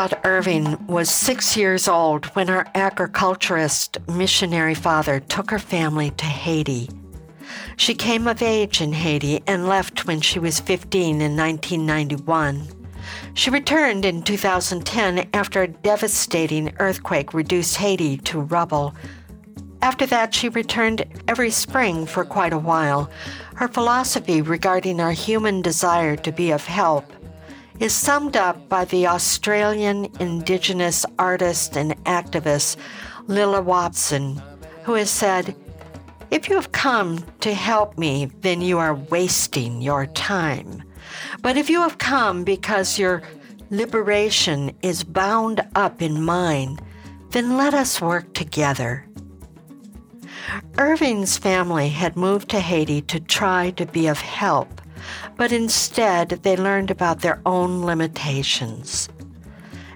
Apricot Irving was six years old when her agriculturist missionary father took her family to Haiti. She came of age in Haiti and left when she was 15 in 1991. She returned in 2010 after a devastating earthquake reduced Haiti to rubble. After that, she returned every spring for quite a while. Her philosophy regarding our human desire to be of help is summed up by the Australian Indigenous artist and activist Lilla Watson, who has said, If you have come to help me, then you are wasting your time. But if you have come because your liberation is bound up in mine, then let us work together. Irving's family had moved to Haiti to try to be of help but instead they learned about their own limitations.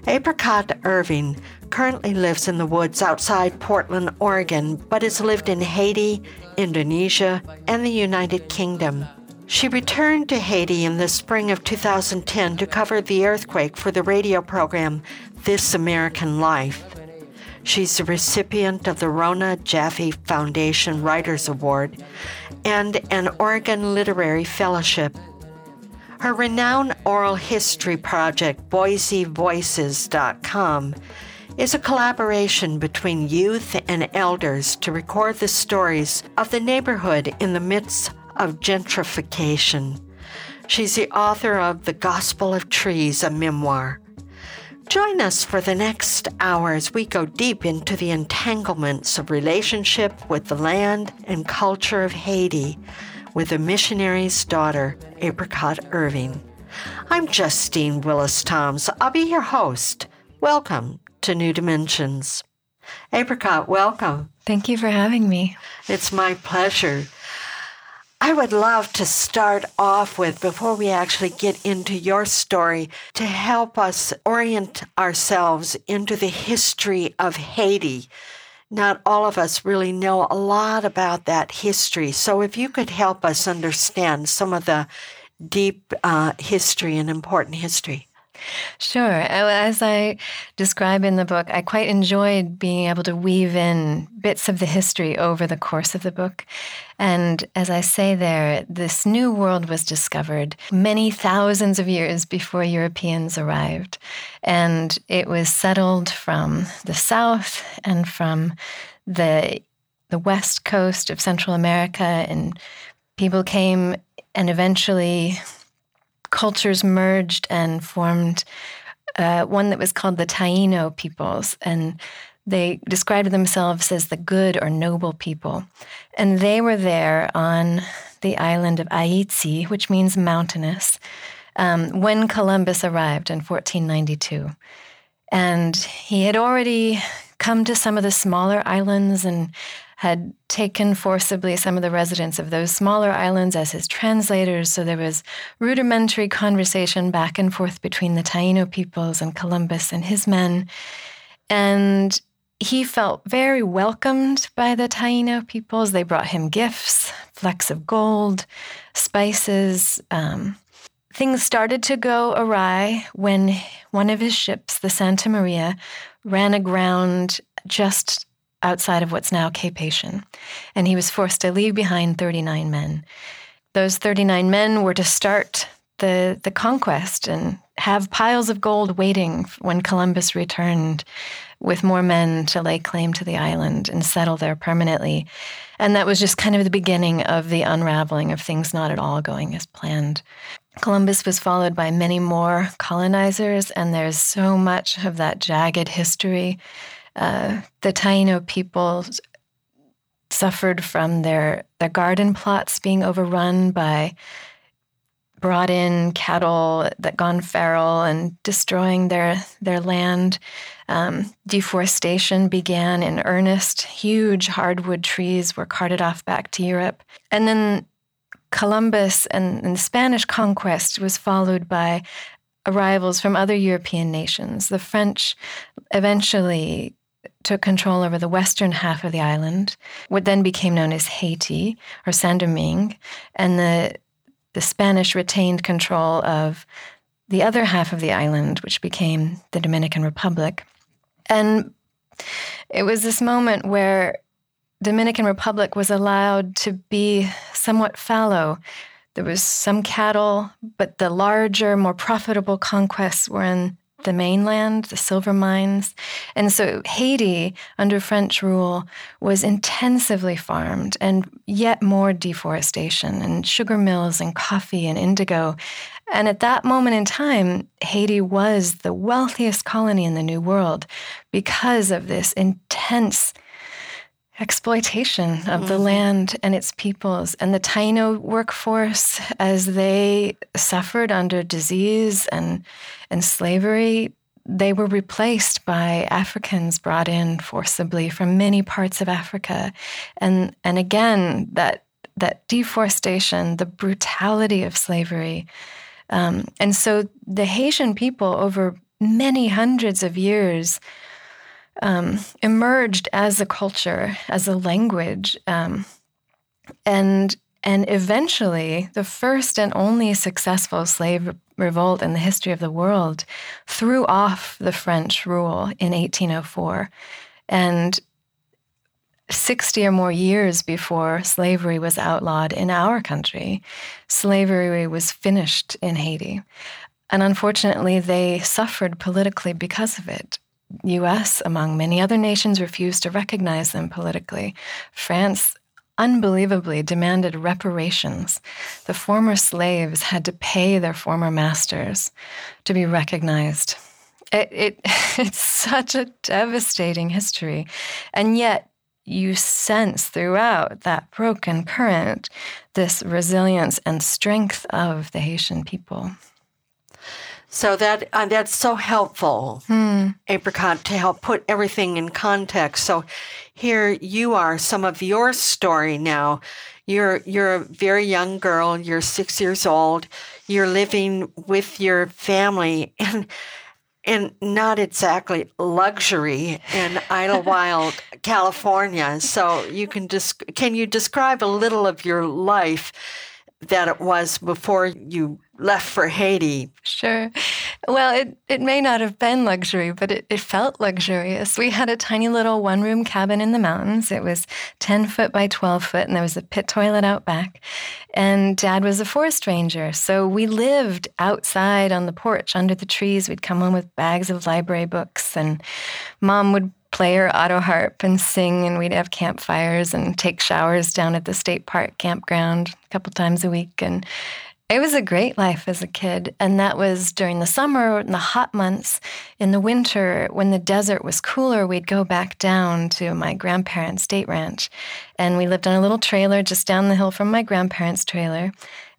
Apricot Irving currently lives in the woods outside Portland, Oregon, but has lived in Haiti, Indonesia, and the United Kingdom. She returned to Haiti in the spring of 2010 to cover the earthquake for the radio program This American Life. She's a recipient of the Rona Jaffe Foundation Writers Award and an Oregon Literary Fellowship. Her renowned oral history project, BoiseVoices.com, is a collaboration between youth and elders to record the stories of the neighborhood in the midst of gentrification. She's the author of The Gospel of Trees, a memoir. Join us for the next hour as we go deep into the entanglements of relationship with the land and culture of Haiti with a missionary's daughter, Apricot Irving. I'm Justine Willis Toms. I'll be your host. Welcome to New Dimensions. Apricot, welcome. Thank you for having me. It's my pleasure. I would love to start off with, before we actually get into your story, to help us orient ourselves into the history of Haiti. Not all of us really know a lot about that history. So, if you could help us understand some of the deep uh, history and important history. Sure. As I describe in the book, I quite enjoyed being able to weave in bits of the history over the course of the book. And as I say there, this new world was discovered many thousands of years before Europeans arrived. And it was settled from the south and from the, the west coast of Central America. And people came and eventually cultures merged and formed uh, one that was called the Taino peoples. And they described themselves as the good or noble people. And they were there on the island of Ayiti, which means mountainous, um, when Columbus arrived in 1492. And he had already come to some of the smaller islands and had taken forcibly some of the residents of those smaller islands as his translators. So there was rudimentary conversation back and forth between the Taino peoples and Columbus and his men. And he felt very welcomed by the Taino peoples. They brought him gifts, flecks of gold, spices. Um, things started to go awry when one of his ships, the Santa Maria, ran aground just outside of what's now Cape Haitian. And he was forced to leave behind 39 men. Those 39 men were to start the, the conquest and have piles of gold waiting when Columbus returned with more men to lay claim to the island and settle there permanently. And that was just kind of the beginning of the unraveling of things not at all going as planned. Columbus was followed by many more colonizers, and there's so much of that jagged history. Uh, the Taino people suffered from their, their garden plots being overrun by brought in cattle that gone feral and destroying their their land. Um, deforestation began in earnest. Huge hardwood trees were carted off back to Europe, and then Columbus and, and the Spanish conquest was followed by arrivals from other European nations. The French eventually took control over the western half of the island, what then became known as Haiti or Saint Domingue, and the the Spanish retained control of the other half of the island, which became the Dominican Republic. And it was this moment where Dominican Republic was allowed to be somewhat fallow. There was some cattle, but the larger, more profitable conquests were in the mainland, the silver mines. And so Haiti, under French rule, was intensively farmed and yet more deforestation and sugar mills and coffee and indigo. And at that moment in time, Haiti was the wealthiest colony in the New World because of this intense exploitation of mm-hmm. the land and its peoples. And the Taino workforce, as they suffered under disease and, and slavery, they were replaced by Africans brought in forcibly from many parts of Africa. And, and again, that, that deforestation, the brutality of slavery. Um, and so the Haitian people, over many hundreds of years, um, emerged as a culture, as a language, um, and and eventually the first and only successful slave revolt in the history of the world threw off the French rule in 1804, and 60 or more years before slavery was outlawed in our country, slavery was finished in Haiti. And unfortunately, they suffered politically because of it. US, among many other nations, refused to recognize them politically. France unbelievably demanded reparations. The former slaves had to pay their former masters to be recognized. It, it, it's such a devastating history. And yet, you sense throughout that broken current this resilience and strength of the Haitian people. So that uh, that's so helpful, hmm. Apricot, to help put everything in context. So here you are, some of your story now. You're you're a very young girl. You're six years old. You're living with your family and and not exactly luxury in Idyllwild, California. So you can just can you describe a little of your life that it was before you left for Haiti. Sure. Well, it, it may not have been luxury, but it, it felt luxurious. We had a tiny little one room cabin in the mountains. It was 10 foot by 12 foot, and there was a pit toilet out back. And dad was a forest ranger. So we lived outside on the porch under the trees. We'd come home with bags of library books, and mom would play her auto harp and sing, and we'd have campfires and take showers down at the state park campground a couple times a week. And it was a great life as a kid. And that was during the summer, in the hot months. In the winter, when the desert was cooler, we'd go back down to my grandparents' state ranch. And we lived on a little trailer just down the hill from my grandparents' trailer.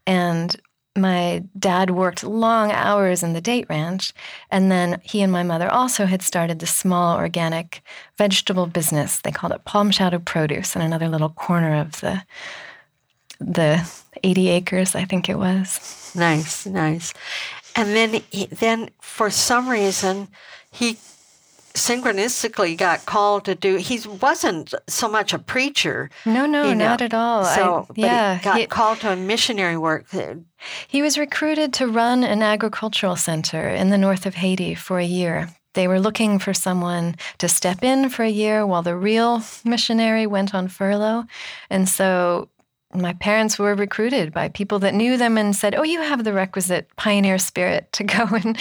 And my dad worked long hours in the date ranch, and then he and my mother also had started this small organic vegetable business. They called it Palm Shadow Produce in another little corner of the the 80 acres, I think it was. Nice, nice. And then he, then for some reason he synchronistically got called to do. He wasn't so much a preacher. No, no, not at all. So, I, yeah, he got he, called to a missionary work. He was recruited to run an agricultural center in the north of Haiti for a year they were looking for someone to step in for a year while the real missionary went on furlough. And so my parents were recruited by people that knew them and said, Oh, you have the requisite pioneer spirit to go and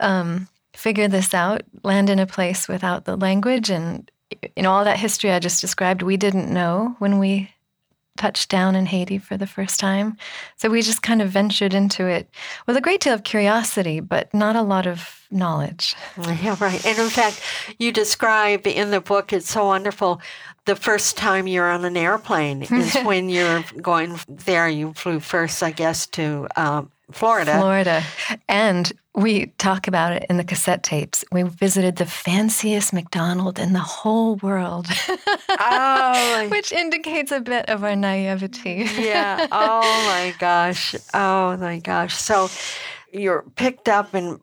um, figure this out, land in a place without the language. And in all that history I just described, we didn't know when we touched down in Haiti for the first time. So we just kind of ventured into it with a great deal of curiosity, but not a lot of knowledge. Yeah, right. And in fact, you describe in the book, it's so wonderful. The first time you're on an airplane is when you're going there. You flew first, I guess, to um, Florida. Florida. And we talk about it in the cassette tapes. We visited the fanciest McDonald's in the whole world, oh, which indicates a bit of our naivety. yeah. Oh my gosh. Oh my gosh. So you're picked up and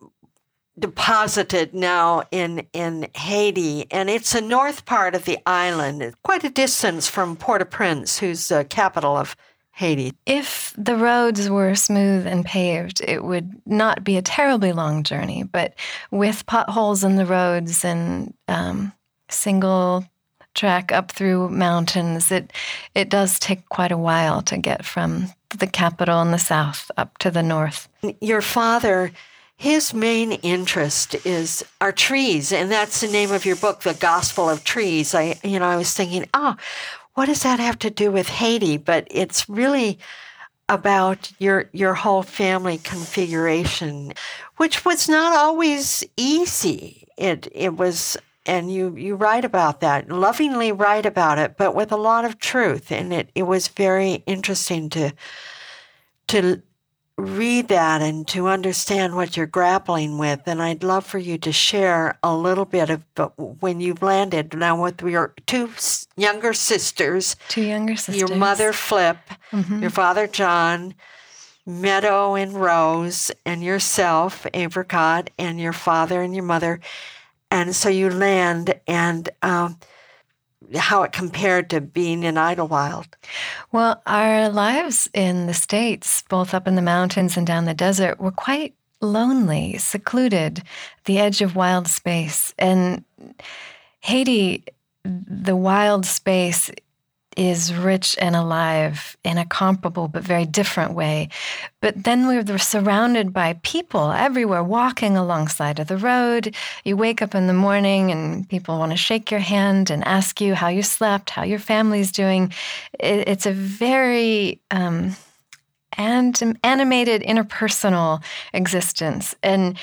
deposited now in in Haiti, and it's the north part of the island, it's quite a distance from Port-au-Prince, who's the capital of Haiti. If the roads were smooth and paved, it would not be a terribly long journey. But with potholes in the roads and um, single track up through mountains, it it does take quite a while to get from the capital in the south up to the north. Your father. His main interest is our trees, and that's the name of your book, The Gospel of Trees. I, you know, I was thinking, oh, what does that have to do with Haiti? But it's really about your your whole family configuration, which was not always easy. It it was and you you write about that lovingly write about it but with a lot of truth and it it was very interesting to to read that and to understand what you're grappling with. And I'd love for you to share a little bit of when you've landed now with your two younger sisters. Two younger sisters. Your mother, Flip, mm-hmm. your father, John, Meadow and Rose, and yourself, Apricot, and your father and your mother. And so you land and. Um, how it compared to being in Idyllwild? Well, our lives in the States, both up in the mountains and down the desert, were quite lonely, secluded, the edge of wild space. And Haiti, the wild space is rich and alive in a comparable but very different way. But then we're surrounded by people everywhere walking alongside of the road. You wake up in the morning and people want to shake your hand and ask you how you slept, how your family's doing. It's a very um, and animated interpersonal existence. And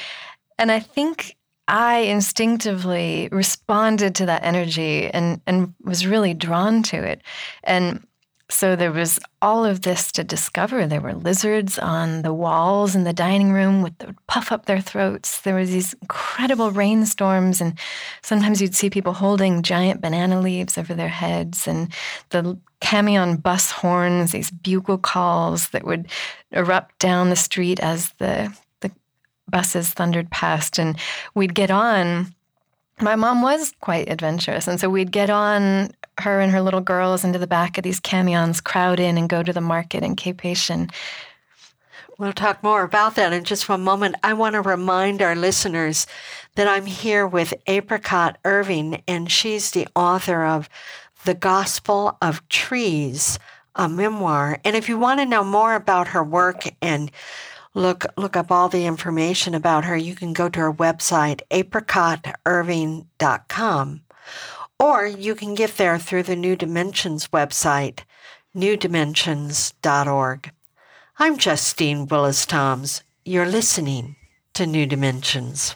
and I think I instinctively responded to that energy and, and was really drawn to it. And so there was all of this to discover. There were lizards on the walls in the dining room with the puff up their throats. There was these incredible rainstorms, and sometimes you'd see people holding giant banana leaves over their heads, and the camion bus horns, these bugle calls that would erupt down the street as the buses thundered past, and we'd get on. My mom was quite adventurous, and so we'd get on her and her little girls into the back of these camions, crowd in, and go to the market in Cape Haitian. We'll talk more about that in just one moment. I want to remind our listeners that I'm here with Apricot Irving, and she's the author of The Gospel of Trees, a memoir. And if you want to know more about her work and look look up all the information about her, you can go to her website, apricotirving.com. Or you can get there through the New Dimensions website, newdimensions.org. I'm Justine Willis Toms. You're listening to New Dimensions.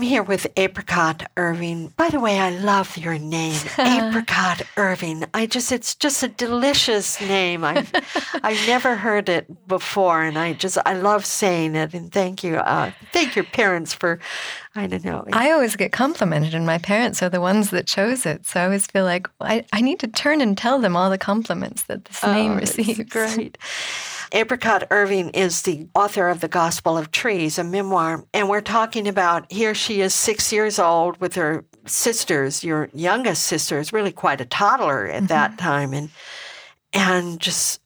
I'm here with Apricot Irving. By the way, I love your name, Apricot Irving. I just it's just a delicious name. I've I've never heard it before, and I just I love saying it. And thank you, uh, thank your parents for. I don't know. I always get complimented, and my parents are the ones that chose it. So I always feel like I, I need to turn and tell them all the compliments that this oh, name receives. Great. Apricot Irving is the author of The Gospel of Trees, a memoir. And we're talking about here she is six years old with her sisters. Your youngest sister is really quite a toddler at mm-hmm. that time. And, and just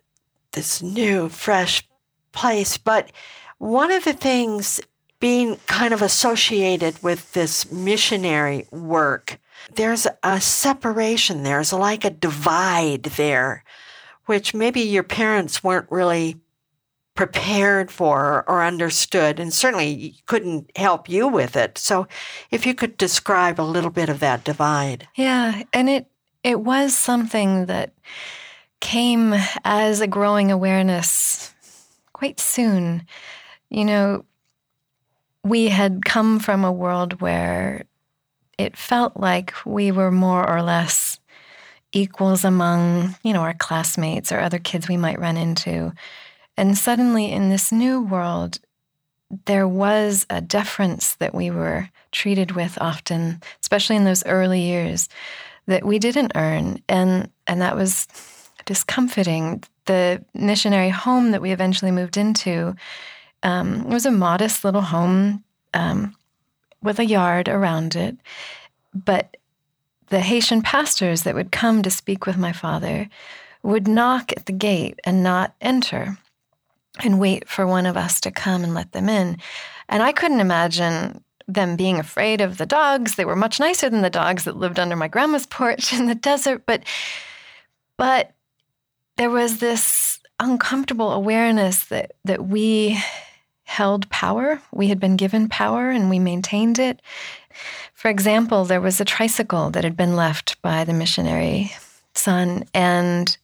this new, fresh place. But one of the things being kind of associated with this missionary work, there's a separation, there's like a divide there which maybe your parents weren't really prepared for or understood, and certainly couldn't help you with it. So, if you could describe a little bit of that divide. Yeah, and it it was something that came as a growing awareness quite soon. You know, we had come from a world where it felt like we were more or less equals among, you know, our classmates or other kids we might run into. And suddenly in this new world, there was a deference that we were treated with often, especially in those early years, that we didn't earn. And and that was discomforting. The missionary home that we eventually moved into um, was a modest little home um, with a yard around it. But the Haitian pastors that would come to speak with my father would knock at the gate and not enter and wait for one of us to come and let them in. And I couldn't imagine them being afraid of the dogs. They were much nicer than the dogs that lived under my grandma's porch in the desert, but but there was this uncomfortable awareness that that we held power. We had been given power and we maintained it. For example, there was a tricycle that had been left by the missionary son, and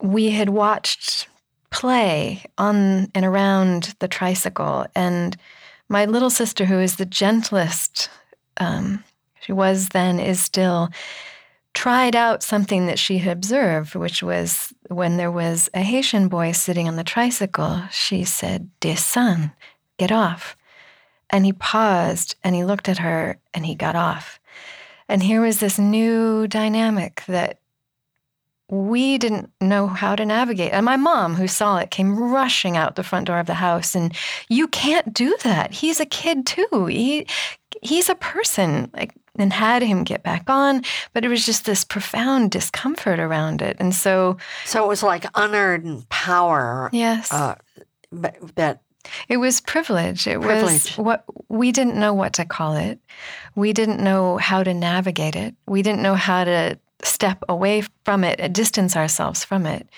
we had watched play on and around the tricycle. And my little sister, who is the gentlest, um, she was then, is still, tried out something that she had observed, which was when there was a Haitian boy sitting on the tricycle, she said, Descend, get off. And he paused and he looked at her and he got off. And here was this new dynamic that we didn't know how to navigate. And my mom, who saw it, came rushing out the front door of the house. And you can't do that. He's a kid too. He he's a person. Like and had him get back on, but it was just this profound discomfort around it. And so So it was like unearned power. Yes. Uh, that it was privilege. It privilege. was what we didn't know what to call it. We didn't know how to navigate it. We didn't know how to step away from it, uh, distance ourselves from it.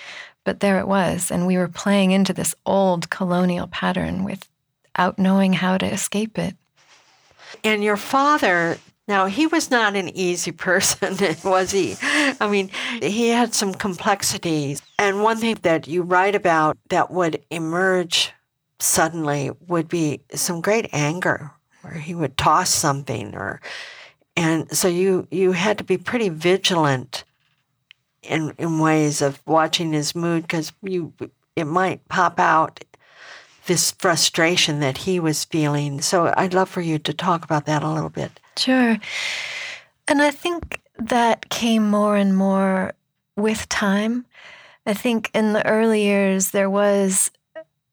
But there it was, and we were playing into this old colonial pattern without knowing how to escape it. And your father, now he was not an easy person, was he? I mean, he had some complexities. And one thing that you write about that would emerge suddenly would be some great anger where he would toss something or and so you you had to be pretty vigilant in in ways of watching his mood because you it might pop out this frustration that he was feeling. So I'd love for you to talk about that a little bit. Sure. And I think that came more and more with time. I think in the early years there was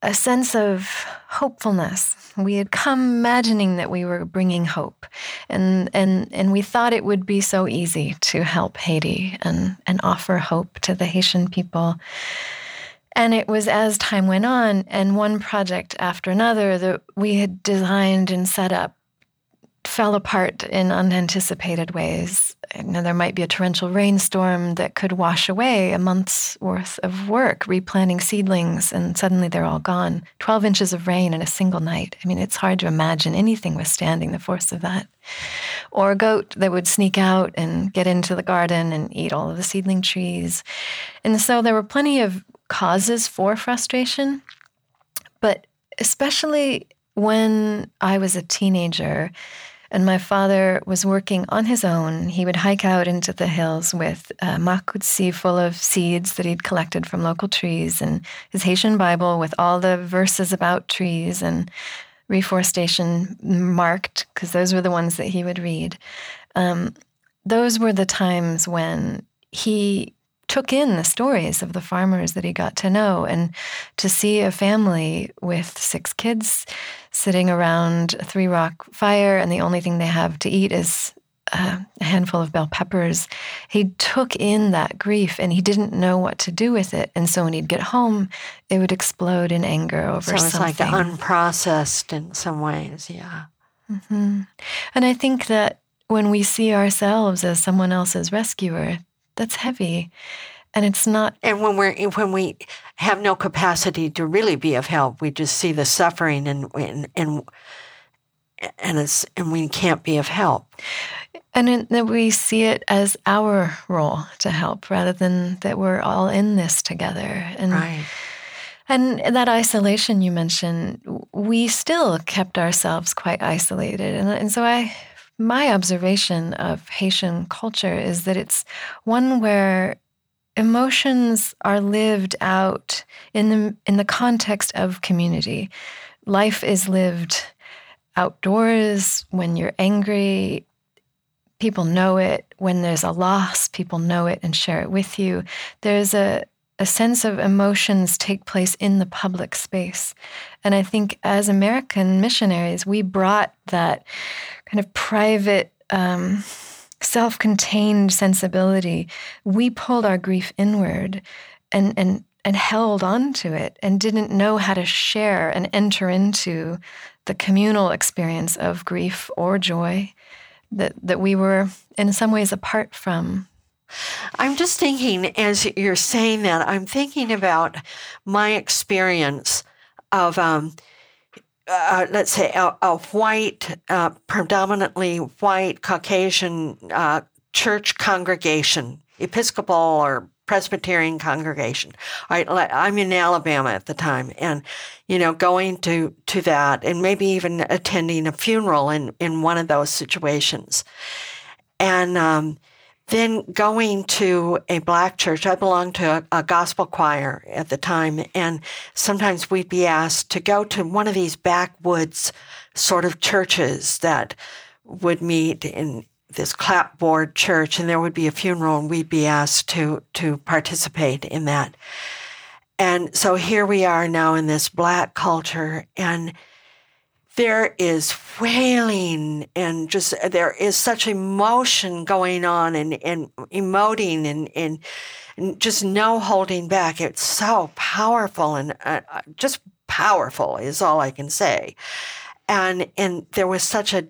a sense of hopefulness. We had come imagining that we were bringing hope, and and and we thought it would be so easy to help Haiti and and offer hope to the Haitian people. And it was as time went on, and one project after another that we had designed and set up fell apart in unanticipated ways. You know, there might be a torrential rainstorm that could wash away a month's worth of work, replanting seedlings, and suddenly they're all gone. 12 inches of rain in a single night. I mean, it's hard to imagine anything withstanding the force of that. Or a goat that would sneak out and get into the garden and eat all of the seedling trees. And so there were plenty of causes for frustration, but especially when I was a teenager and my father was working on his own, he would hike out into the hills with a makoutsi full of seeds that he'd collected from local trees and his Haitian Bible with all the verses about trees and reforestation marked, because those were the ones that he would read. Um, those were the times when he took in the stories of the farmers that he got to know and to see a family with six kids sitting around a three rock fire and the only thing they have to eat is uh, a handful of bell peppers. He took in that grief and he didn't know what to do with it. And so when he'd get home, it would explode in anger over so it's something. like unprocessed in some ways, yeah. Mm-hmm. And I think that when we see ourselves as someone else's rescuer, that's heavy and it's not and when we're when we have no capacity to really be of help we just see the suffering and and and, and it's and we can't be of help. And that we see it as our role to help rather than that we're all in this together. And right. and that isolation you mentioned we still kept ourselves quite isolated. And, and so i my observation of Haitian culture is that it's one where emotions are lived out in the in the context of community. Life is lived outdoors when you're angry. People know it. When there's a loss, people know it and share it with you. There's a a sense of emotions take place in the public space. And I think as American missionaries, we brought that kind of private, um, self contained sensibility. We pulled our grief inward and, and, and held on to it and didn't know how to share and enter into the communal experience of grief or joy that, that we were in some ways apart from I'm just thinking, as you're saying that, I'm thinking about my experience of, um, uh, let's say, a, a white, uh, predominantly white Caucasian uh, church congregation, Episcopal or Presbyterian congregation. Right, I'm in Alabama at the time, and you know, going to to that, and maybe even attending a funeral in in one of those situations, and um, then going to a black church, I belonged to a, a, gospel choir at the time, and sometimes we'd be asked to go to one of these backwoods sort of churches that would meet in this clapboard church, and there would be a funeral, and we'd be asked to to participate in that. And so here we are now in this black culture, and there is wailing and just there is such emotion going on and, and emoting and, and, just no holding back. It's so powerful and uh, uh, just powerful is all I can say. And and there was such a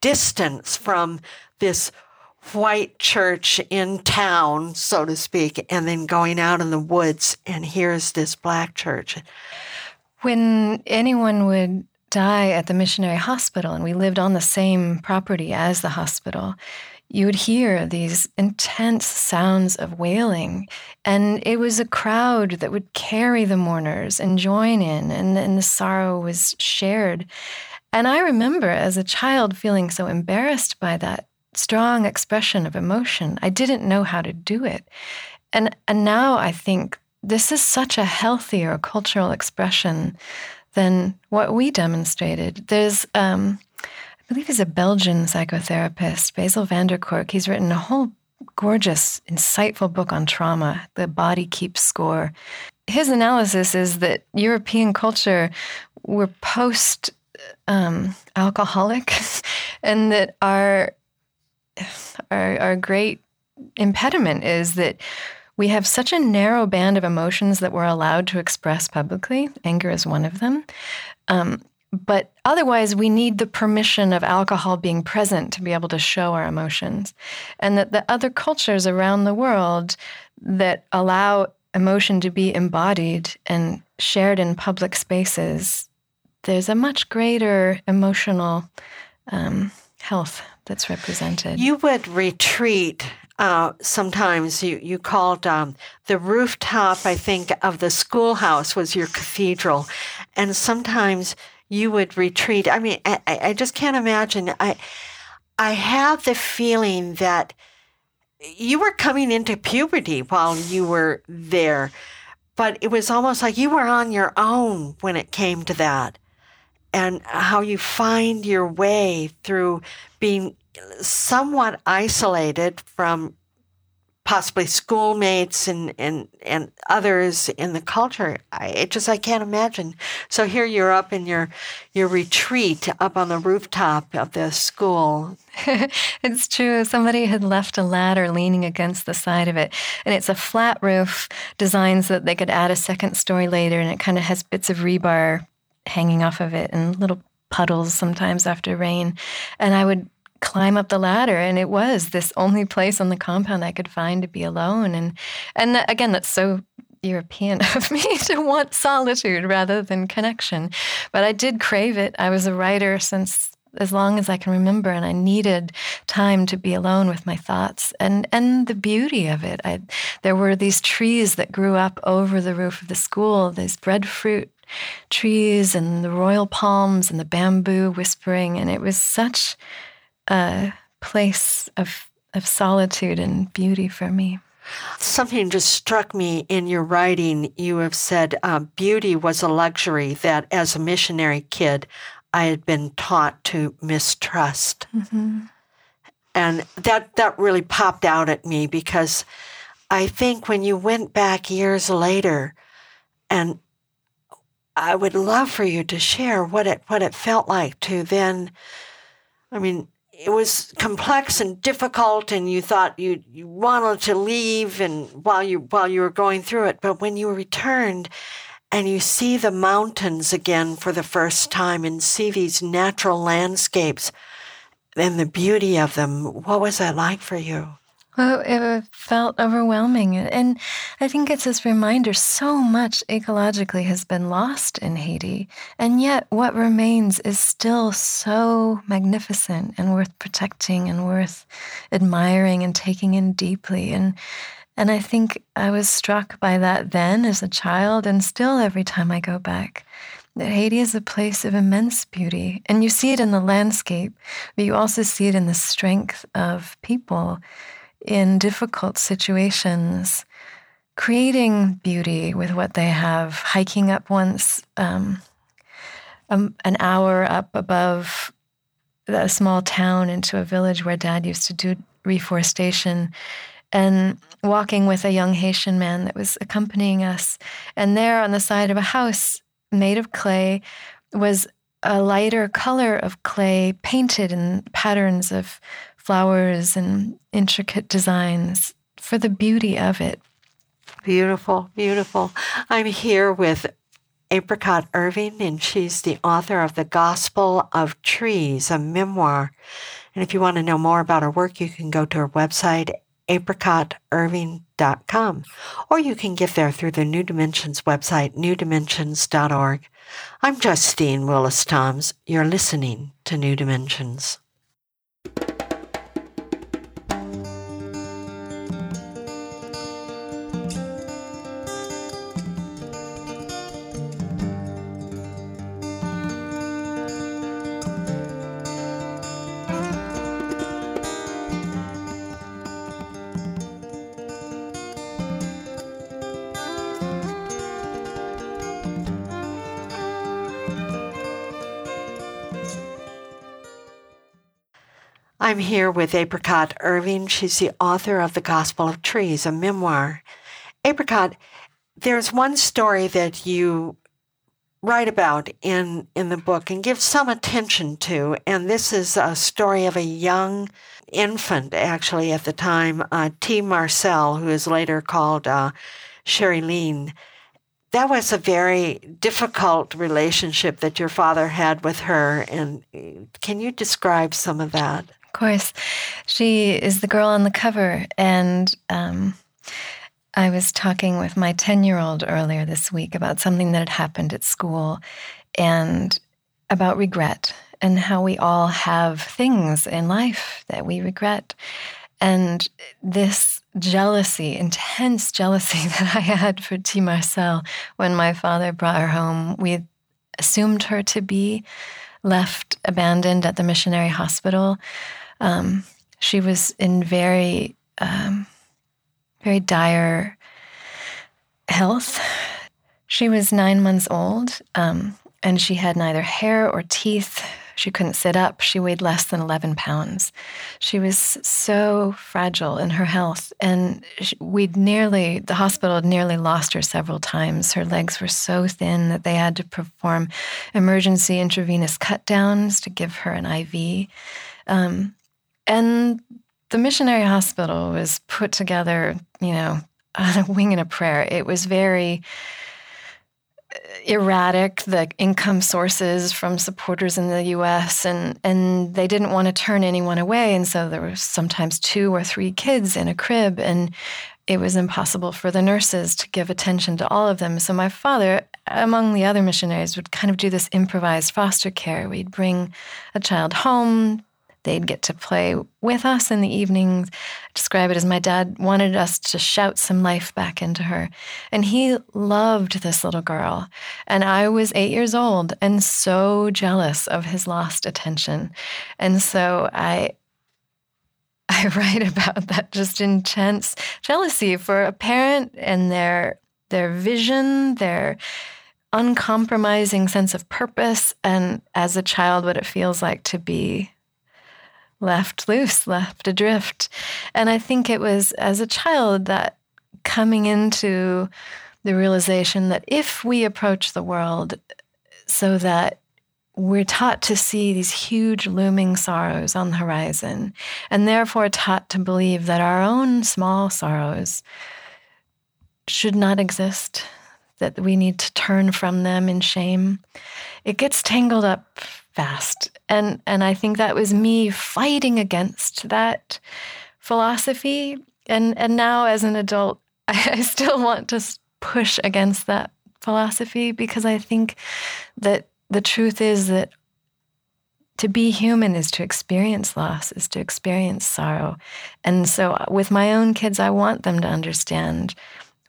distance from this white church in town, so to speak, and then going out in the woods and here's this black church. When anyone would die at the missionary hospital and we lived on the same property as the hospital, you would hear these intense sounds of wailing. And it was a crowd that would carry the mourners and join in, and, and the sorrow was shared. And I remember as a child feeling so embarrassed by that strong expression of emotion. I didn't know how to do it. And, and now I think this is such a healthier cultural expression than what we demonstrated. There's, um, I believe he's a Belgian psychotherapist, Bessel van der Kolk. He's written a whole gorgeous, insightful book on trauma, The Body Keeps Score. His analysis is that European culture, we're post um, alcoholic, and that our, our, our great impediment is that we have such a narrow band of emotions that we're allowed to express publicly. Anger is one of them. Um, but otherwise, we need the permission of alcohol being present to be able to show our emotions. And that the other cultures around the world that allow emotion to be embodied and shared in public spaces, there's a much greater emotional um, health that's represented. You would retreat uh, sometimes you, you called um, the rooftop, I think, of the schoolhouse was your cathedral. And sometimes you would retreat. I mean, I, I just can't imagine. I I have the feeling that you were coming into puberty while you were there, but it was almost like you were on your own when it came to that, and how you find your way through being somewhat isolated from possibly schoolmates and, and, and others in the culture. I it just I can't imagine. So here you're up in your your retreat up on the rooftop of the school. it's true. Somebody had left a ladder leaning against the side of it, and it's a flat roof design so that they could add a second story later, and it kind of has bits of rebar hanging off of it and little puddles sometimes after rain. And I would climb up the ladder and it was this only place on the compound I could find to be alone. And and again that's so European of me to want solitude rather than connection. But I did crave it. I was a writer since as long as I can remember and I needed time to be alone with my thoughts and and the beauty of it. I there were these trees that grew up over the roof of the school these breadfruit trees and the royal palms and the bamboo whispering and it was such a place of of solitude and beauty for me. Something just struck me in your writing. You have said uh, beauty was a luxury that, as a missionary kid, I had been taught to mistrust, mm-hmm. and that that really popped out at me because I think when you went back years later, and I would love for you to share what it what it felt like to then. I mean, it was complex and difficult and you thought you, you wanted to leave and while you while you were going through it. But when you returned and you see the mountains again for the first time and see these natural landscapes and the beauty of them what was that like for you well, it felt overwhelming. And I think it's this reminder so much ecologically has been lost in Haiti. And yet, what remains is still so magnificent and worth protecting and worth admiring and taking in deeply. And, and I think I was struck by that then as a child, and still every time I go back that Haiti is a place of immense beauty. And you see it in the landscape, but you also see it in the strength of people in difficult situations, creating beauty with what they have, hiking up once um, um, an hour up above a small town into a village where dad used to do reforestation and walking with a young Haitian man that was accompanying us. And there on the side of a house made of clay was a lighter color of clay painted in patterns of flowers and intricate designs for the beauty of it. Beautiful, beautiful. I'm here with Apricot Irving, and she's the author of The Gospel of Trees, a memoir. And if you want to know more about her work, you can go to her website, apricotirving.com, or you can get there through the New Dimensions website, newdimensions.org. I'm Justine Willis Toms. You're listening to New Dimensions. I'm here with Apricot Irving. She's the author of The Gospel of Trees, a memoir. Apricot, there's one story that you write about in, in the book and give some attention to, and this is a story of a young infant, actually, at the time, uh, T. Marcel, who is later called uh, Sherry That was a very difficult relationship that your father had with her, and can you describe some of that? Course. She is the girl on the cover. And um, I was talking with my 10 year old earlier this week about something that had happened at school and about regret and how we all have things in life that we regret. And this jealousy, intense jealousy that I had for T. Marcel when my father brought her home, we assumed her to be, left abandoned at the missionary hospital. Um, she was in very, um, very dire health. She was nine months old, um, and she had neither hair or teeth. She couldn't sit up. She weighed less than 11 pounds. She was so fragile in her health. And we'd nearly, the hospital had nearly lost her several times. Her legs were so thin that they had to perform emergency intravenous cut downs to give her an IV. Um, and the missionary hospital was put together, you know, on a wing and a prayer. It was very uh, erratic the income sources from supporters in the US and and they didn't want to turn anyone away and so there were sometimes two or three kids in a crib and it was impossible for the nurses to give attention to all of them so my father among the other missionaries would kind of do this improvised foster care we'd bring a child home They'd get to play with us in the evenings. describe it as my dad wanted us to shout some life back into her. And he loved this little girl. And I was eight years old and so jealous of his lost attention. And so I I write about that just intense jealousy for a parent and their their vision, their uncompromising sense of purpose, and as a child, what it feels like to be left loose, left adrift. And I think it was as a child that coming into the realization that if we approach the world so that we're taught to see these huge looming sorrows on the horizon, and therefore taught to believe that our own small sorrows should not exist, that we need to turn from them in shame, it gets tangled up fast. And and I think that was me fighting against that philosophy. And and now as an adult, I, I still want to push against that philosophy because I think that the truth is that to be human is to experience loss, is to experience sorrow. And so uh, with my own kids, I want them to understand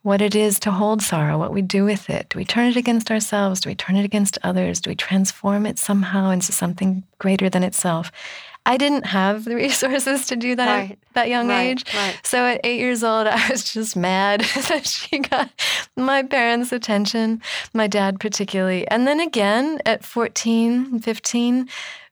what it is to hold sorrow, what we do with it. Do we turn it against ourselves? Do we turn it against others? Do we transform it somehow into something greater than itself? I didn't have the resources to do that right. at that young right. age. Right. So at eight years old, I was just mad that she got my parents' attention, my dad particularly. And then again at 14, 15,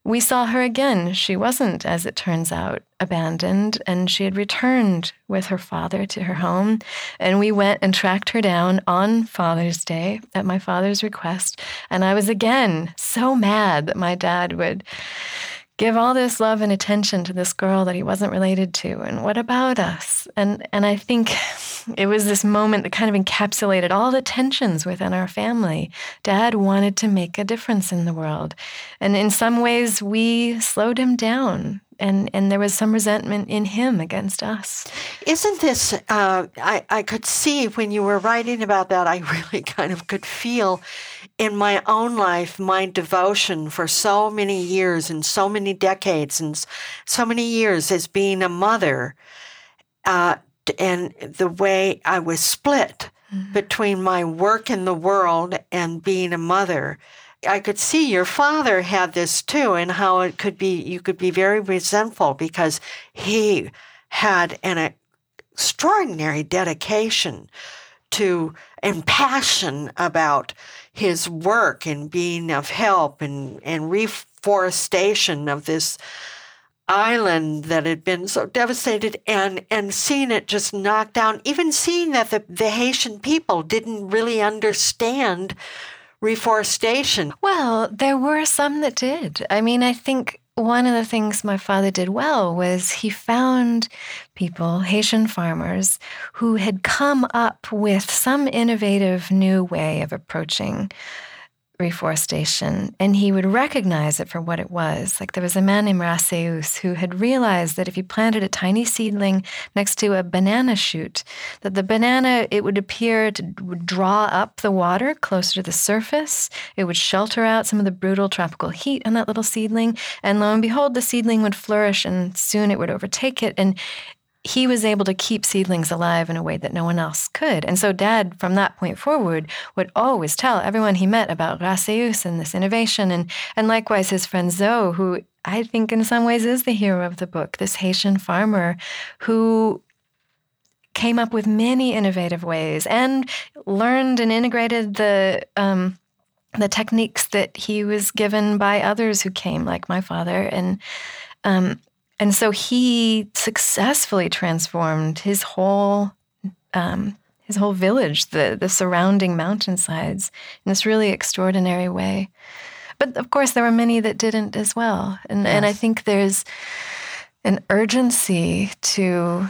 we saw her again. She wasn't, as it turns out, abandoned, and she had returned with her father to her home. And we went and tracked her down on Father's Day at my father's request. And I was again so mad that my dad would give all this love and attention to this girl that he wasn't related to and what about us and and i think it was this moment that kind of encapsulated all the tensions within our family dad wanted to make a difference in the world and in some ways we slowed him down and and there was some resentment in him against us. Isn't this? Uh, I I could see when you were writing about that. I really kind of could feel in my own life, my devotion for so many years and so many decades and so many years as being a mother, uh, and the way I was split mm-hmm. between my work in the world and being a mother. I could see your father had this too, and how it could be, you could be very resentful because he had an extraordinary dedication to and passion about his work and being of help and, and reforestation of this island that had been so devastated and and seeing it just knocked down. Even seeing that the, the haitian people didn't really understand reforestation. Well there were some that did. I mean i think one of the things my father did well was he found people, Haitian farmers, who had come up with some innovative new way of approaching reforestation and he would recognize it for what it was. Like there was a man named Raseus who had realized that if he planted a tiny seedling next to a banana shoot, that the banana, it would appear to draw up the water closer to the surface. It would shelter out some of the brutal tropical heat on that little seedling. And lo and behold, the seedling would flourish and soon it would overtake it. And he was able to keep seedlings alive in a way that no one else could. And so, Dad, from that point forward, would always tell everyone he met about Rhaseus and this innovation. And, and likewise, his friend Zoe, who I think in some ways is the hero of the book, this Haitian farmer who came up with many innovative ways and learned and integrated the. Um, the techniques that he was given by others who came, like my father, and um, and so he successfully transformed his whole um, his whole village, the the surrounding mountainsides, in this really extraordinary way. But of course, there were many that didn't as well, and yes. and I think there's an urgency to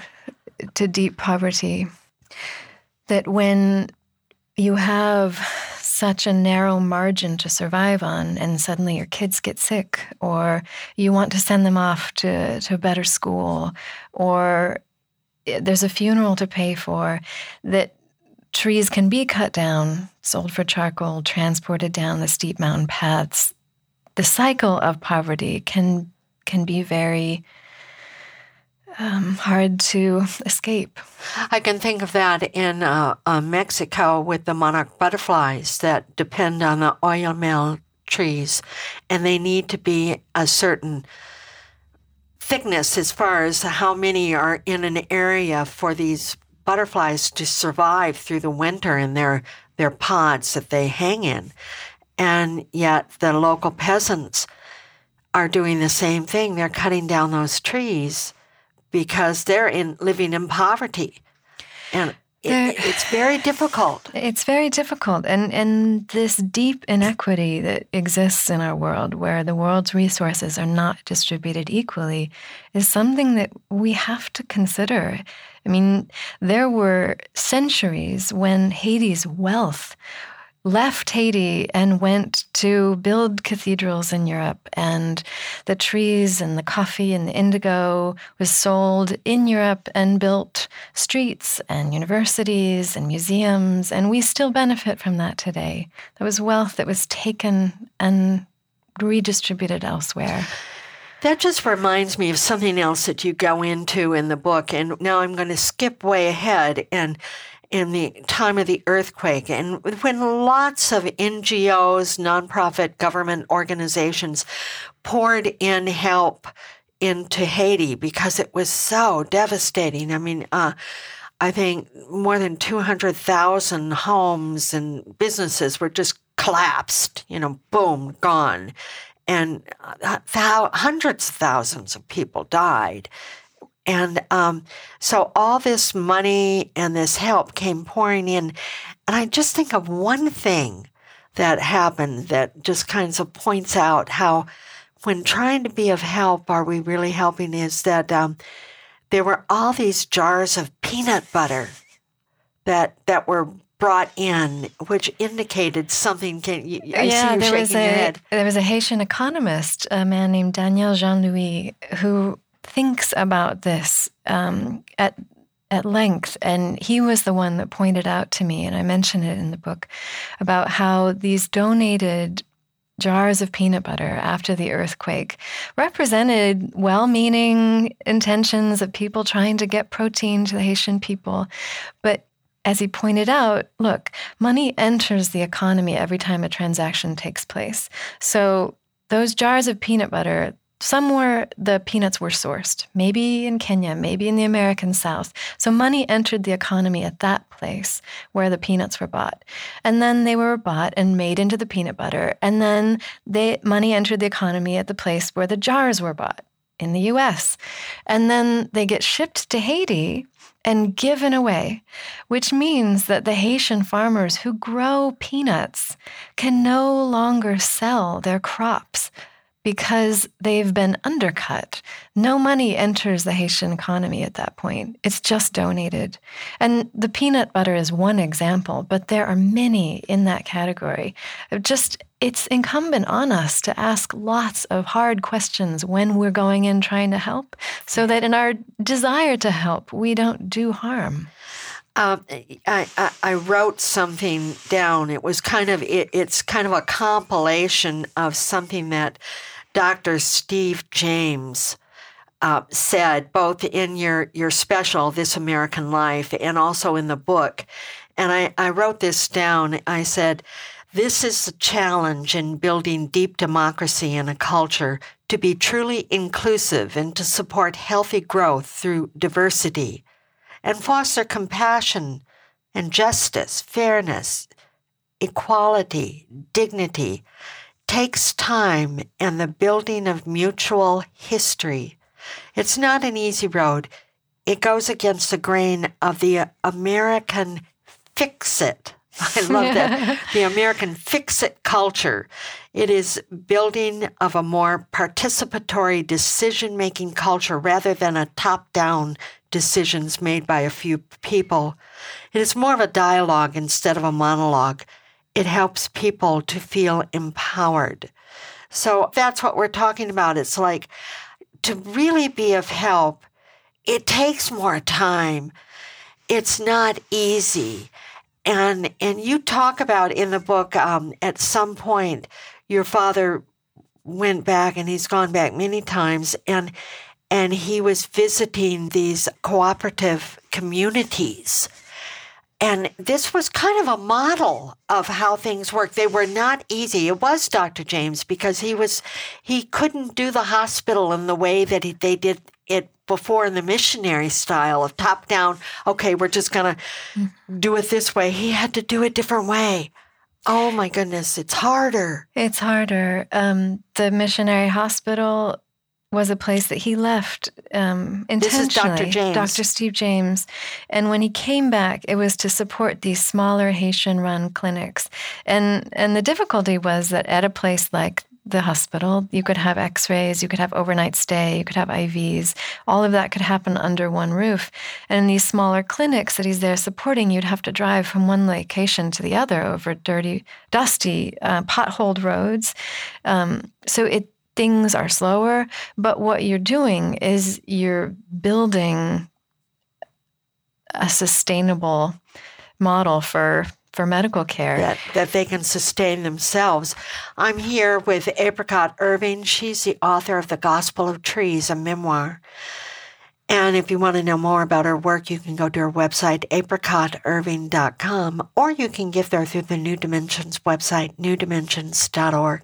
to deep poverty that when you have such a narrow margin to survive on, and suddenly your kids get sick, or you want to send them off to, to a better school, or eh, there's a funeral to pay for, that trees can be cut down, sold for charcoal, transported down the steep mountain paths. The cycle of poverty can can be very um, hard to escape. I can think of that in uh, uh, Mexico with the monarch butterflies that depend on the oyamel trees, and they need to be a certain thickness as far as how many are in an area for these butterflies to survive through the winter in their their pods that they hang in. And yet the local peasants are doing the same thing. They're cutting down those trees because they're in living in poverty, and it, it's very difficult. It's very difficult, and and this deep inequity that exists in our world, where the world's resources are not distributed equally, is something that we have to consider. I mean, there were centuries when Haiti's wealth left Haiti and went to build cathedrals in Europe. And the trees and the coffee and the indigo was sold in Europe and built streets and universities and museums. And we still benefit from that today. That was wealth that was taken and redistributed elsewhere. That just reminds me of something else that you go into in the book. And now I'm going to skip way ahead and in the time of the earthquake and when lots of NGOs, nonprofit government organizations poured in help into Haiti because it was so devastating. I mean, uh, I think more than 200,000 homes and businesses were just collapsed, you know, boom, gone. And uh, th- hundreds of thousands of people died. And um, so all this money and this help came pouring in. And I just think of one thing that happened that just kind of points out how, when trying to be of help, are we really helping? Is that um, there were all these jars of peanut butter that that were brought in, which indicated something. Can you, I yeah, there was a there was a Haitian economist, a man named Daniel Jean Louis, who thinks about this um, at at length, and he was the one that pointed out to me, and I mention it in the book, about how these donated jars of peanut butter after the earthquake represented well meaning intentions of people trying to get protein to the Haitian people. But as he pointed out, look, money enters the economy every time a transaction takes place. So those jars of peanut butter, Somewhere the peanuts were sourced, maybe in Kenya, maybe in the American South. So money entered the economy at that place where the peanuts were bought. And then they were bought and made into the peanut butter. And then they, money entered the economy at the place where the jars were bought in the US. And then they get shipped to Haiti and given away, which means that the Haitian farmers who grow peanuts can no longer sell their crops because they've been undercut. No money enters the Haitian economy at that point. It's just donated. And the peanut butter is one example, but there are many in that category. Just it's incumbent on us to ask lots of hard questions when we're going in trying to help so that in our desire to help, we don't do harm. Uh, I, I, I, wrote something down. It was kind of it, it's kind of a compilation of something that Dr. Steve James uh, said, both in your, your special, This American Life, and also in the book. And I, I wrote this down. I said, This is a challenge in building deep democracy in a culture to be truly inclusive and to support healthy growth through diversity and foster compassion and justice, fairness, equality, dignity takes time and the building of mutual history. It's not an easy road. It goes against the grain of the American fix it. I love that. The American fix it culture. It is building of a more participatory decision making culture rather than a top down decisions made by a few people. It is more of a dialogue instead of a monologue. It helps people to feel empowered. So that's what we're talking about. It's like to really be of help, it takes more time. It's not easy. And, and you talk about in the book um, at some point your father went back and he's gone back many times and and he was visiting these cooperative communities. And this was kind of a model of how things work. They were not easy. It was Dr. James because he was he couldn't do the hospital in the way that he, they did it before in the missionary style of top down. Okay, we're just gonna mm-hmm. do it this way. He had to do it different way. Oh my goodness, it's harder. It's harder. Um, the missionary hospital was a place that he left um, intentionally. This is Dr. James. Dr. Steve James. And when he came back, it was to support these smaller Haitian-run clinics. And and the difficulty was that at a place like the hospital, you could have X-rays, you could have overnight stay, you could have IVs. All of that could happen under one roof. And in these smaller clinics that he's there supporting, you'd have to drive from one location to the other over dirty, dusty, uh, potholed roads. Um, so it things are slower, but what you're doing is you're building a sustainable model for for medical care that, that they can sustain themselves. I'm here with Apricot Irving. She's the author of The Gospel of Trees, a memoir. And if you want to know more about her work, you can go to her website, apricotirving.com, or you can give there through the New Dimensions website, newdimensions.org.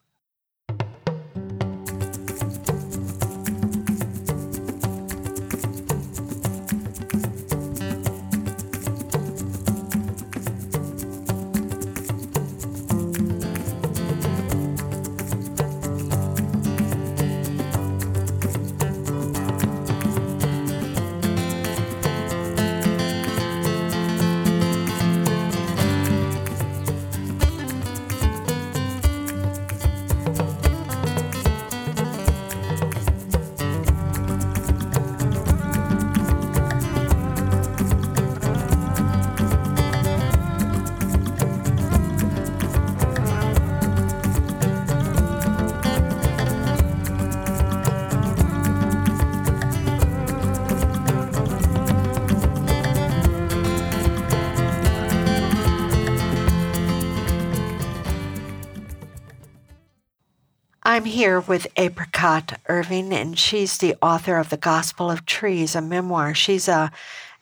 I'm here with Apricot Irving, and she's the author of The Gospel of Trees, a memoir. She's a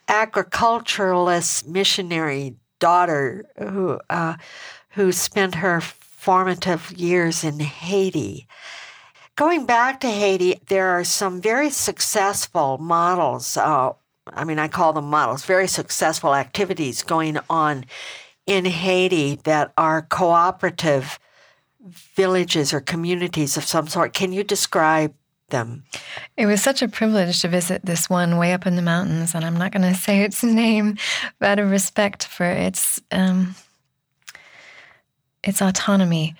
agriculturalist missionary daughter who uh, who spent her formative years in Haiti. Going back to Haiti, there are some very successful models. Uh, I mean, I call them models, very successful activities going on in Haiti that are cooperative villages or communities of some sort. Can you describe them? It was such a privilege to visit this one way up in the mountains, and I'm not going to say its name, out of respect for its um, its autonomy.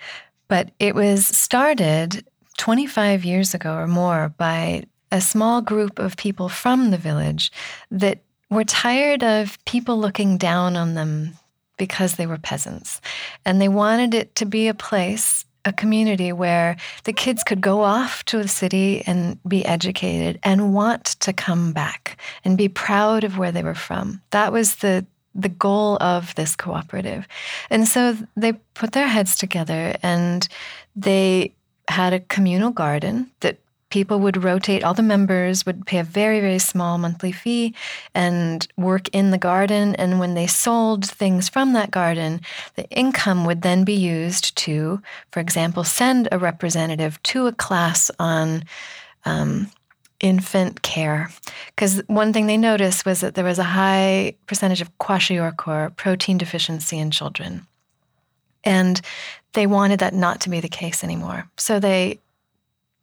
But it was started 25 years ago or more by a small group of people from the village that were tired of people looking down on them because they were peasants. And they wanted it to be a place, a community where the kids could go off to a city and be educated and want to come back and be proud of where they were from. That was the the goal of this cooperative. And so they put their heads together and they had a communal garden that people would rotate all the members would pay a very very small monthly fee and work in the garden and when they sold things from that garden the income would then be used to for example send a representative to a class on um, infant care. Because one thing they noticed was that there was a high percentage of kwashiorkor, protein deficiency in children. And they wanted that not to be the case anymore. So they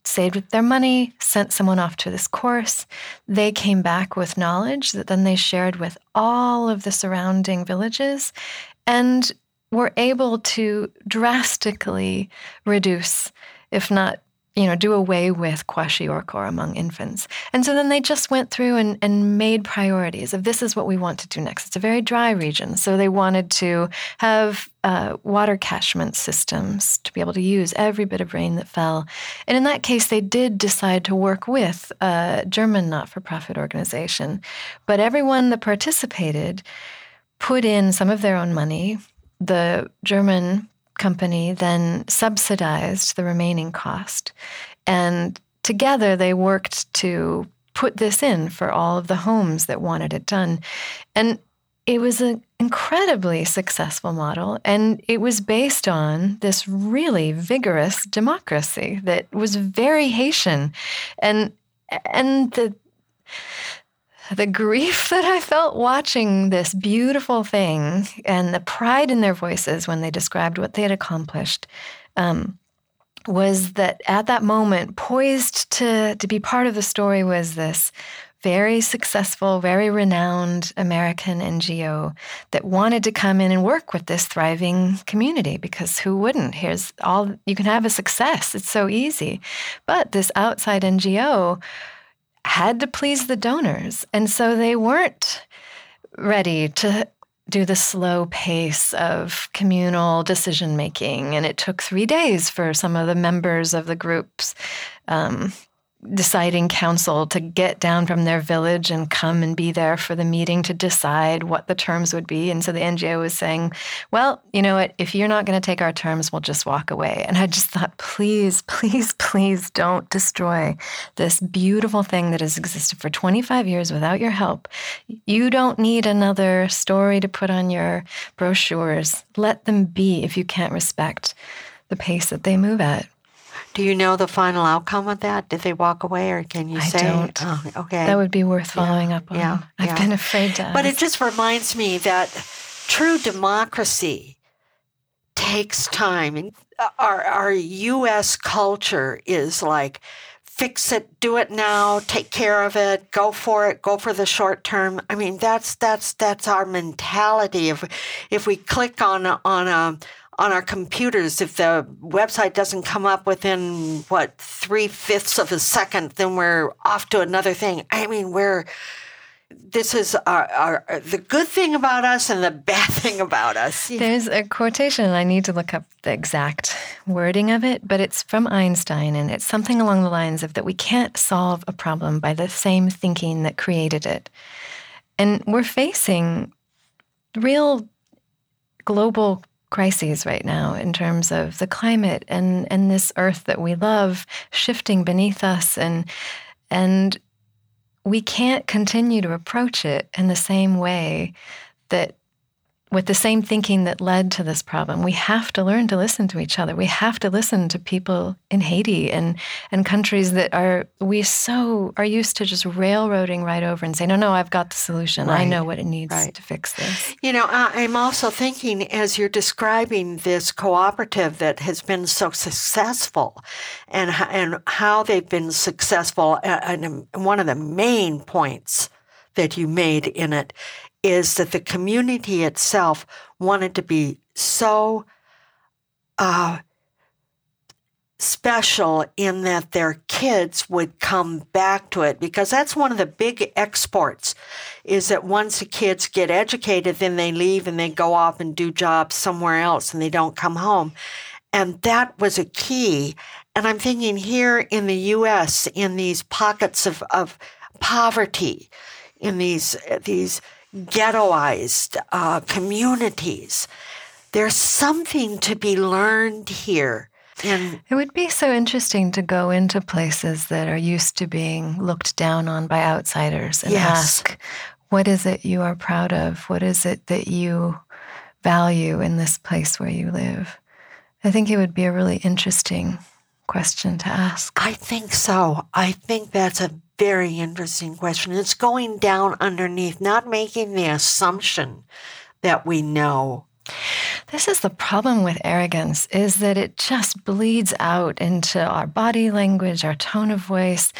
saved their money, sent someone off to this course. They came back with knowledge that then they shared with all of the surrounding villages and were able to drastically reduce, if not you know, do away with kwashiorkor among infants. And so then they just went through and, and made priorities of this is what we want to do next. It's a very dry region. So they wanted to have uh, water catchment systems to be able to use every bit of rain that fell. And in that case, they did decide to work with a German not for profit organization. But everyone that participated put in some of their own money. The German company then subsidized the remaining cost. And together they worked to put this in for all of the homes that wanted it done. And it was an incredibly successful model. And it was based on this really vigorous democracy that was very Haitian. And and the the grief that I felt watching this beautiful thing and the pride in their voices when they described what they had accomplished um, was that at that moment, poised to, to be part of the story, was this very successful, very renowned American NGO that wanted to come in and work with this thriving community because who wouldn't? Here's all you can have a success. It's so easy. But this outside NGO had to please the donors. And so they weren't ready to do the slow pace of communal decision making. And it took three days for some of the members of the groups um, deciding council to get down from their village and come and be there for the meeting to decide what the terms would be. And so the NGO was saying, well, you know what, if you're not going to take our terms, we'll just walk away. And I just thought, please, please, please don't destroy this beautiful thing that has existed for 25 years without your help. You don't need another story to put on your brochures. Let them be if you can't respect the pace that they move at. Do you know the final outcome of that? Did they walk away, or can you I say? Don't. Oh, okay. That would be worth following yeah, up on. Yeah, I've yeah. been afraid to. But it just reminds me that true democracy takes time, and uh, our our U.S. culture is like fix it, do it now, take care of it, go for it, go for the short term. I mean, that's that's that's our mentality. If if we click on on a on our computers, if the website doesn't come up within what three fifths of a second, then we're off to another thing. I mean, we're this is our, our the good thing about us and the bad thing about us. There's a quotation, I need to look up the exact wording of it, but it's from Einstein, and it's something along the lines of that we can't solve a problem by the same thinking that created it. And we're facing real global crises right now in terms of the climate and, and this earth that we love shifting beneath us and and we can't continue to approach it in the same way that with the same thinking that led to this problem. We have to learn to listen to each other. We have to listen to people in Haiti and and countries that are we so are used to just railroading right over and say, no, no, I've got the solution. I know what it needs Right. to fix this. You know, I'm also thinking as you're describing this cooperative that has been so successful and, and how they've been successful, uh, and one of the main points that you made in it is that the community itself wanted to be so uh, special in that their kids would come back to it because that's one of the big exports is that once the kids get educated then they leave and they go off and do jobs somewhere else and they don't come home. And that was a key. And i'm thinking here in the us in these pockets of, of poverty in these these ghettoized uh, communities. There's something to be learned here. And it would be so interesting to go into places that are used to being looked down on by outsiders and yes. ask, what is it you are proud of? What is it that you value in this place where you live? I think it would be a really interesting question to ask. I think so. I think that's a very interesting question. It's going down underneath, not making the assumption that we know. This is the problem with arrogance is that it just bleeds out into our body language, our tone of voice.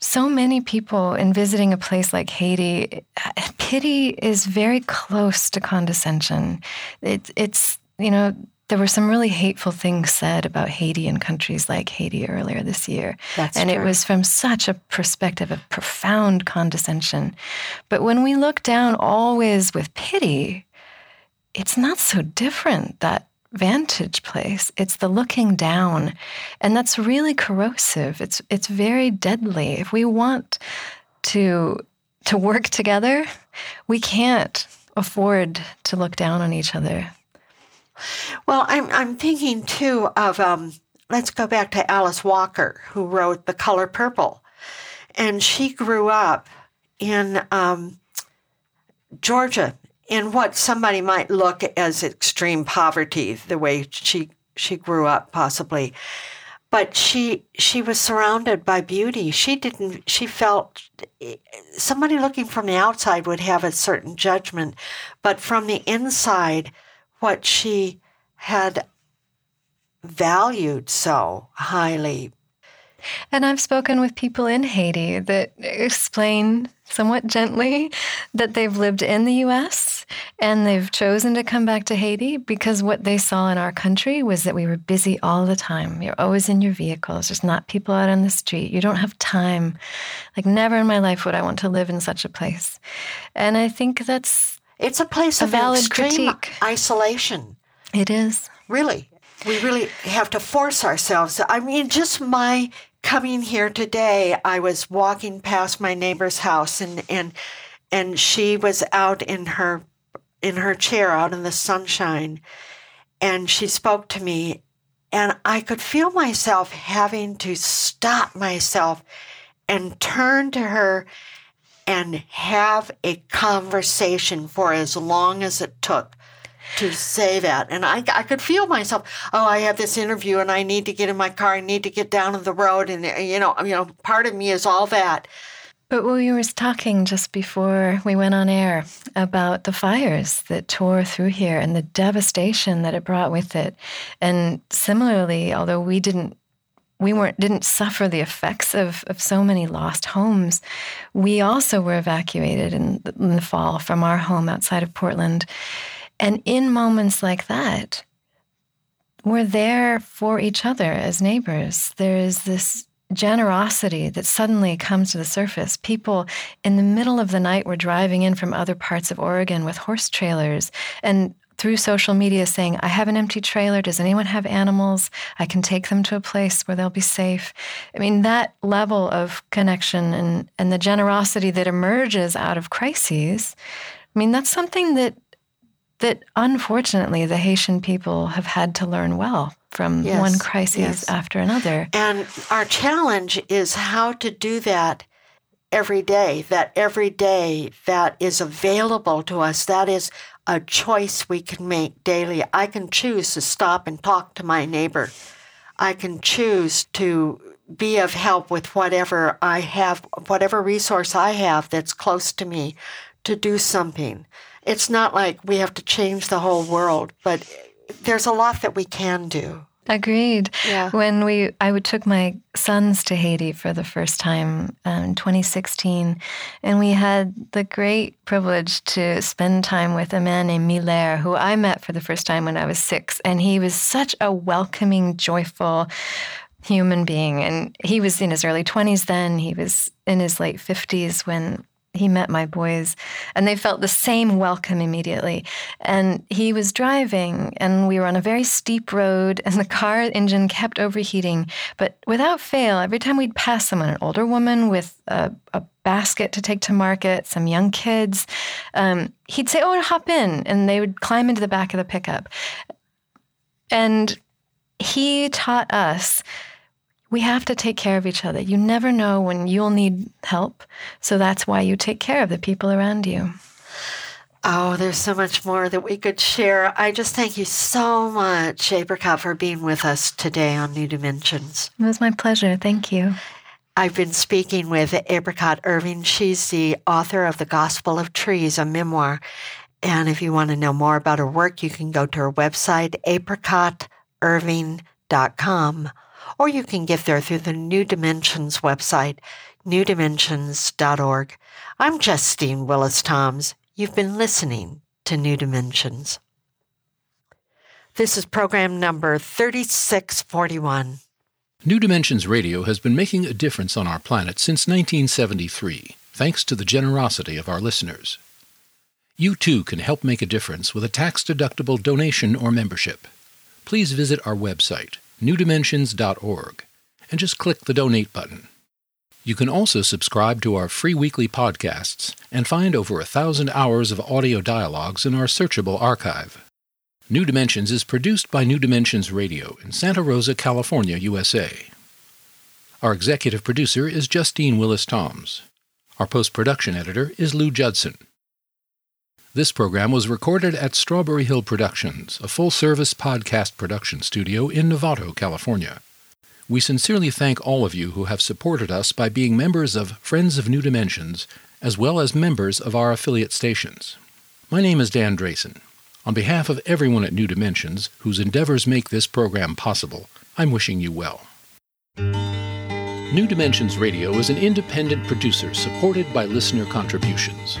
So many people in visiting a place like Haiti, uh, pity is very close to condescension. It, it's, you know, there were some really hateful things said about Haiti and countries like Haiti earlier this year. That's and true. it was from such a perspective of profound condescension. But when we look down always with pity, it's not so different, that vantage place. It's the looking down. And that's really corrosive. It's it's very deadly. If we want to to work together, we can't afford to look down on each other. Well, I'm I'm thinking too of um, let's go back to Alice Walker, who wrote *The Color Purple*, and she grew up in um, Georgia in what somebody might look as extreme poverty, the way she she grew up, possibly. But she she was surrounded by beauty. She didn't. She felt somebody looking from the outside would have a certain judgment, but from the inside what she had valued so highly. And I've spoken with people in Haiti that explain somewhat gently that they've lived in the US and they've chosen to come back to Haiti because what they saw in our country was that we were busy all the time. You're always in your vehicles, there's not people out on the street. You don't have time. Like, never in my life would I want to live in such a place. And I think that's it's a place a of extreme critique. isolation. It is. Really. We really have to force ourselves. I mean, just my coming here today, I was walking past my neighbor's house and and and she was out in her in her chair out in the sunshine and she spoke to me and I could feel myself having to stop myself and turn to her and have a conversation for as long as it took to say that. And I, I could feel myself, oh, I have this interview and I need to get in my car. I need to get down on the road. And, uh, you know, you know, part of me is all that. But we were talking just before we went on air about the fires that tore through here and the devastation that it brought with it. And similarly, although we didn't we weren't didn't suffer the effects of, of so many lost homes. We also were evacuated in, in the fall from our home outside of Portland. And in moments like that, we're there for each other as neighbors. There is this generosity that suddenly comes to the surface. People in the middle of the night were driving in from other parts of Oregon with horse trailers and through social media saying, I have an empty trailer. Does anyone have animals? I can take them to a place where they'll be safe. I mean, that level of connection and, and the generosity that emerges out of crises, I mean, that's something that that unfortunately the Haitian people have had to learn well from yes, one crisis yes. after another. And our challenge is how to do that every day, that every day that is available to us, that is a choice we can make daily. I can choose to stop and talk to my neighbor. I can choose to be of help with whatever I have, whatever resource I have that's close to me to do something. It's not like we have to change the whole world, but there's a lot that we can do. Agreed. Yeah. When we, I took my sons to Haiti for the first time um, in 2016, and we had the great privilege to spend time with a man named Miller, who I met for the first time when I was six, and he was such a welcoming, joyful human being. And he was in his early 20s then. He was in his late 50s when he met my boys, and they felt the same welcome immediately. And he was driving, and we were on a very steep road, and the car engine kept overheating. But without fail, every time we'd pass someone, an older woman with a, a basket to take to market, some young kids, um, he'd say, "Oh, hop in," and they would climb into the back of the pickup. And he taught us we have to take care of each other. You never know when you'll need help. So that's why you take care of the people around you. Oh, there's so much more that we could share. I just thank you so much, Apricot, for being with us today on New Dimensions. It was my pleasure. Thank you. I've been speaking with Apricot Irving. She's the author of The Gospel of Trees, a memoir. And if you want to know more about her work, you can go to her website, apricotirving.com or you can get there through the New Dimensions website, newdimensions.org. I'm Justine Willis Toms. You've been listening to New Dimensions. This is program number 3641. New Dimensions Radio has been making a difference on our planet since 1973, thanks to the generosity of our listeners. You too can help make a difference with a tax deductible donation or membership. Please visit our website, newdimensions.org, and just click the donate button. You can also subscribe to our free weekly podcasts and find over a thousand hours of audio dialogues in our searchable archive. New Dimensions is produced by New Dimensions Radio in Santa Rosa, California, USA. Our executive producer is Justine Willis Toms. Our post production editor is Lou Judson. This program was recorded at Strawberry Hill Productions, a full service podcast production studio in Novato, California. We sincerely thank all of you who have supported us by being members of Friends of New Dimensions, as well as members of our affiliate stations. My name is Dan Drayson. On behalf of everyone at New Dimensions, whose endeavors make this program possible, I'm wishing you well. New Dimensions Radio is an independent producer supported by listener contributions.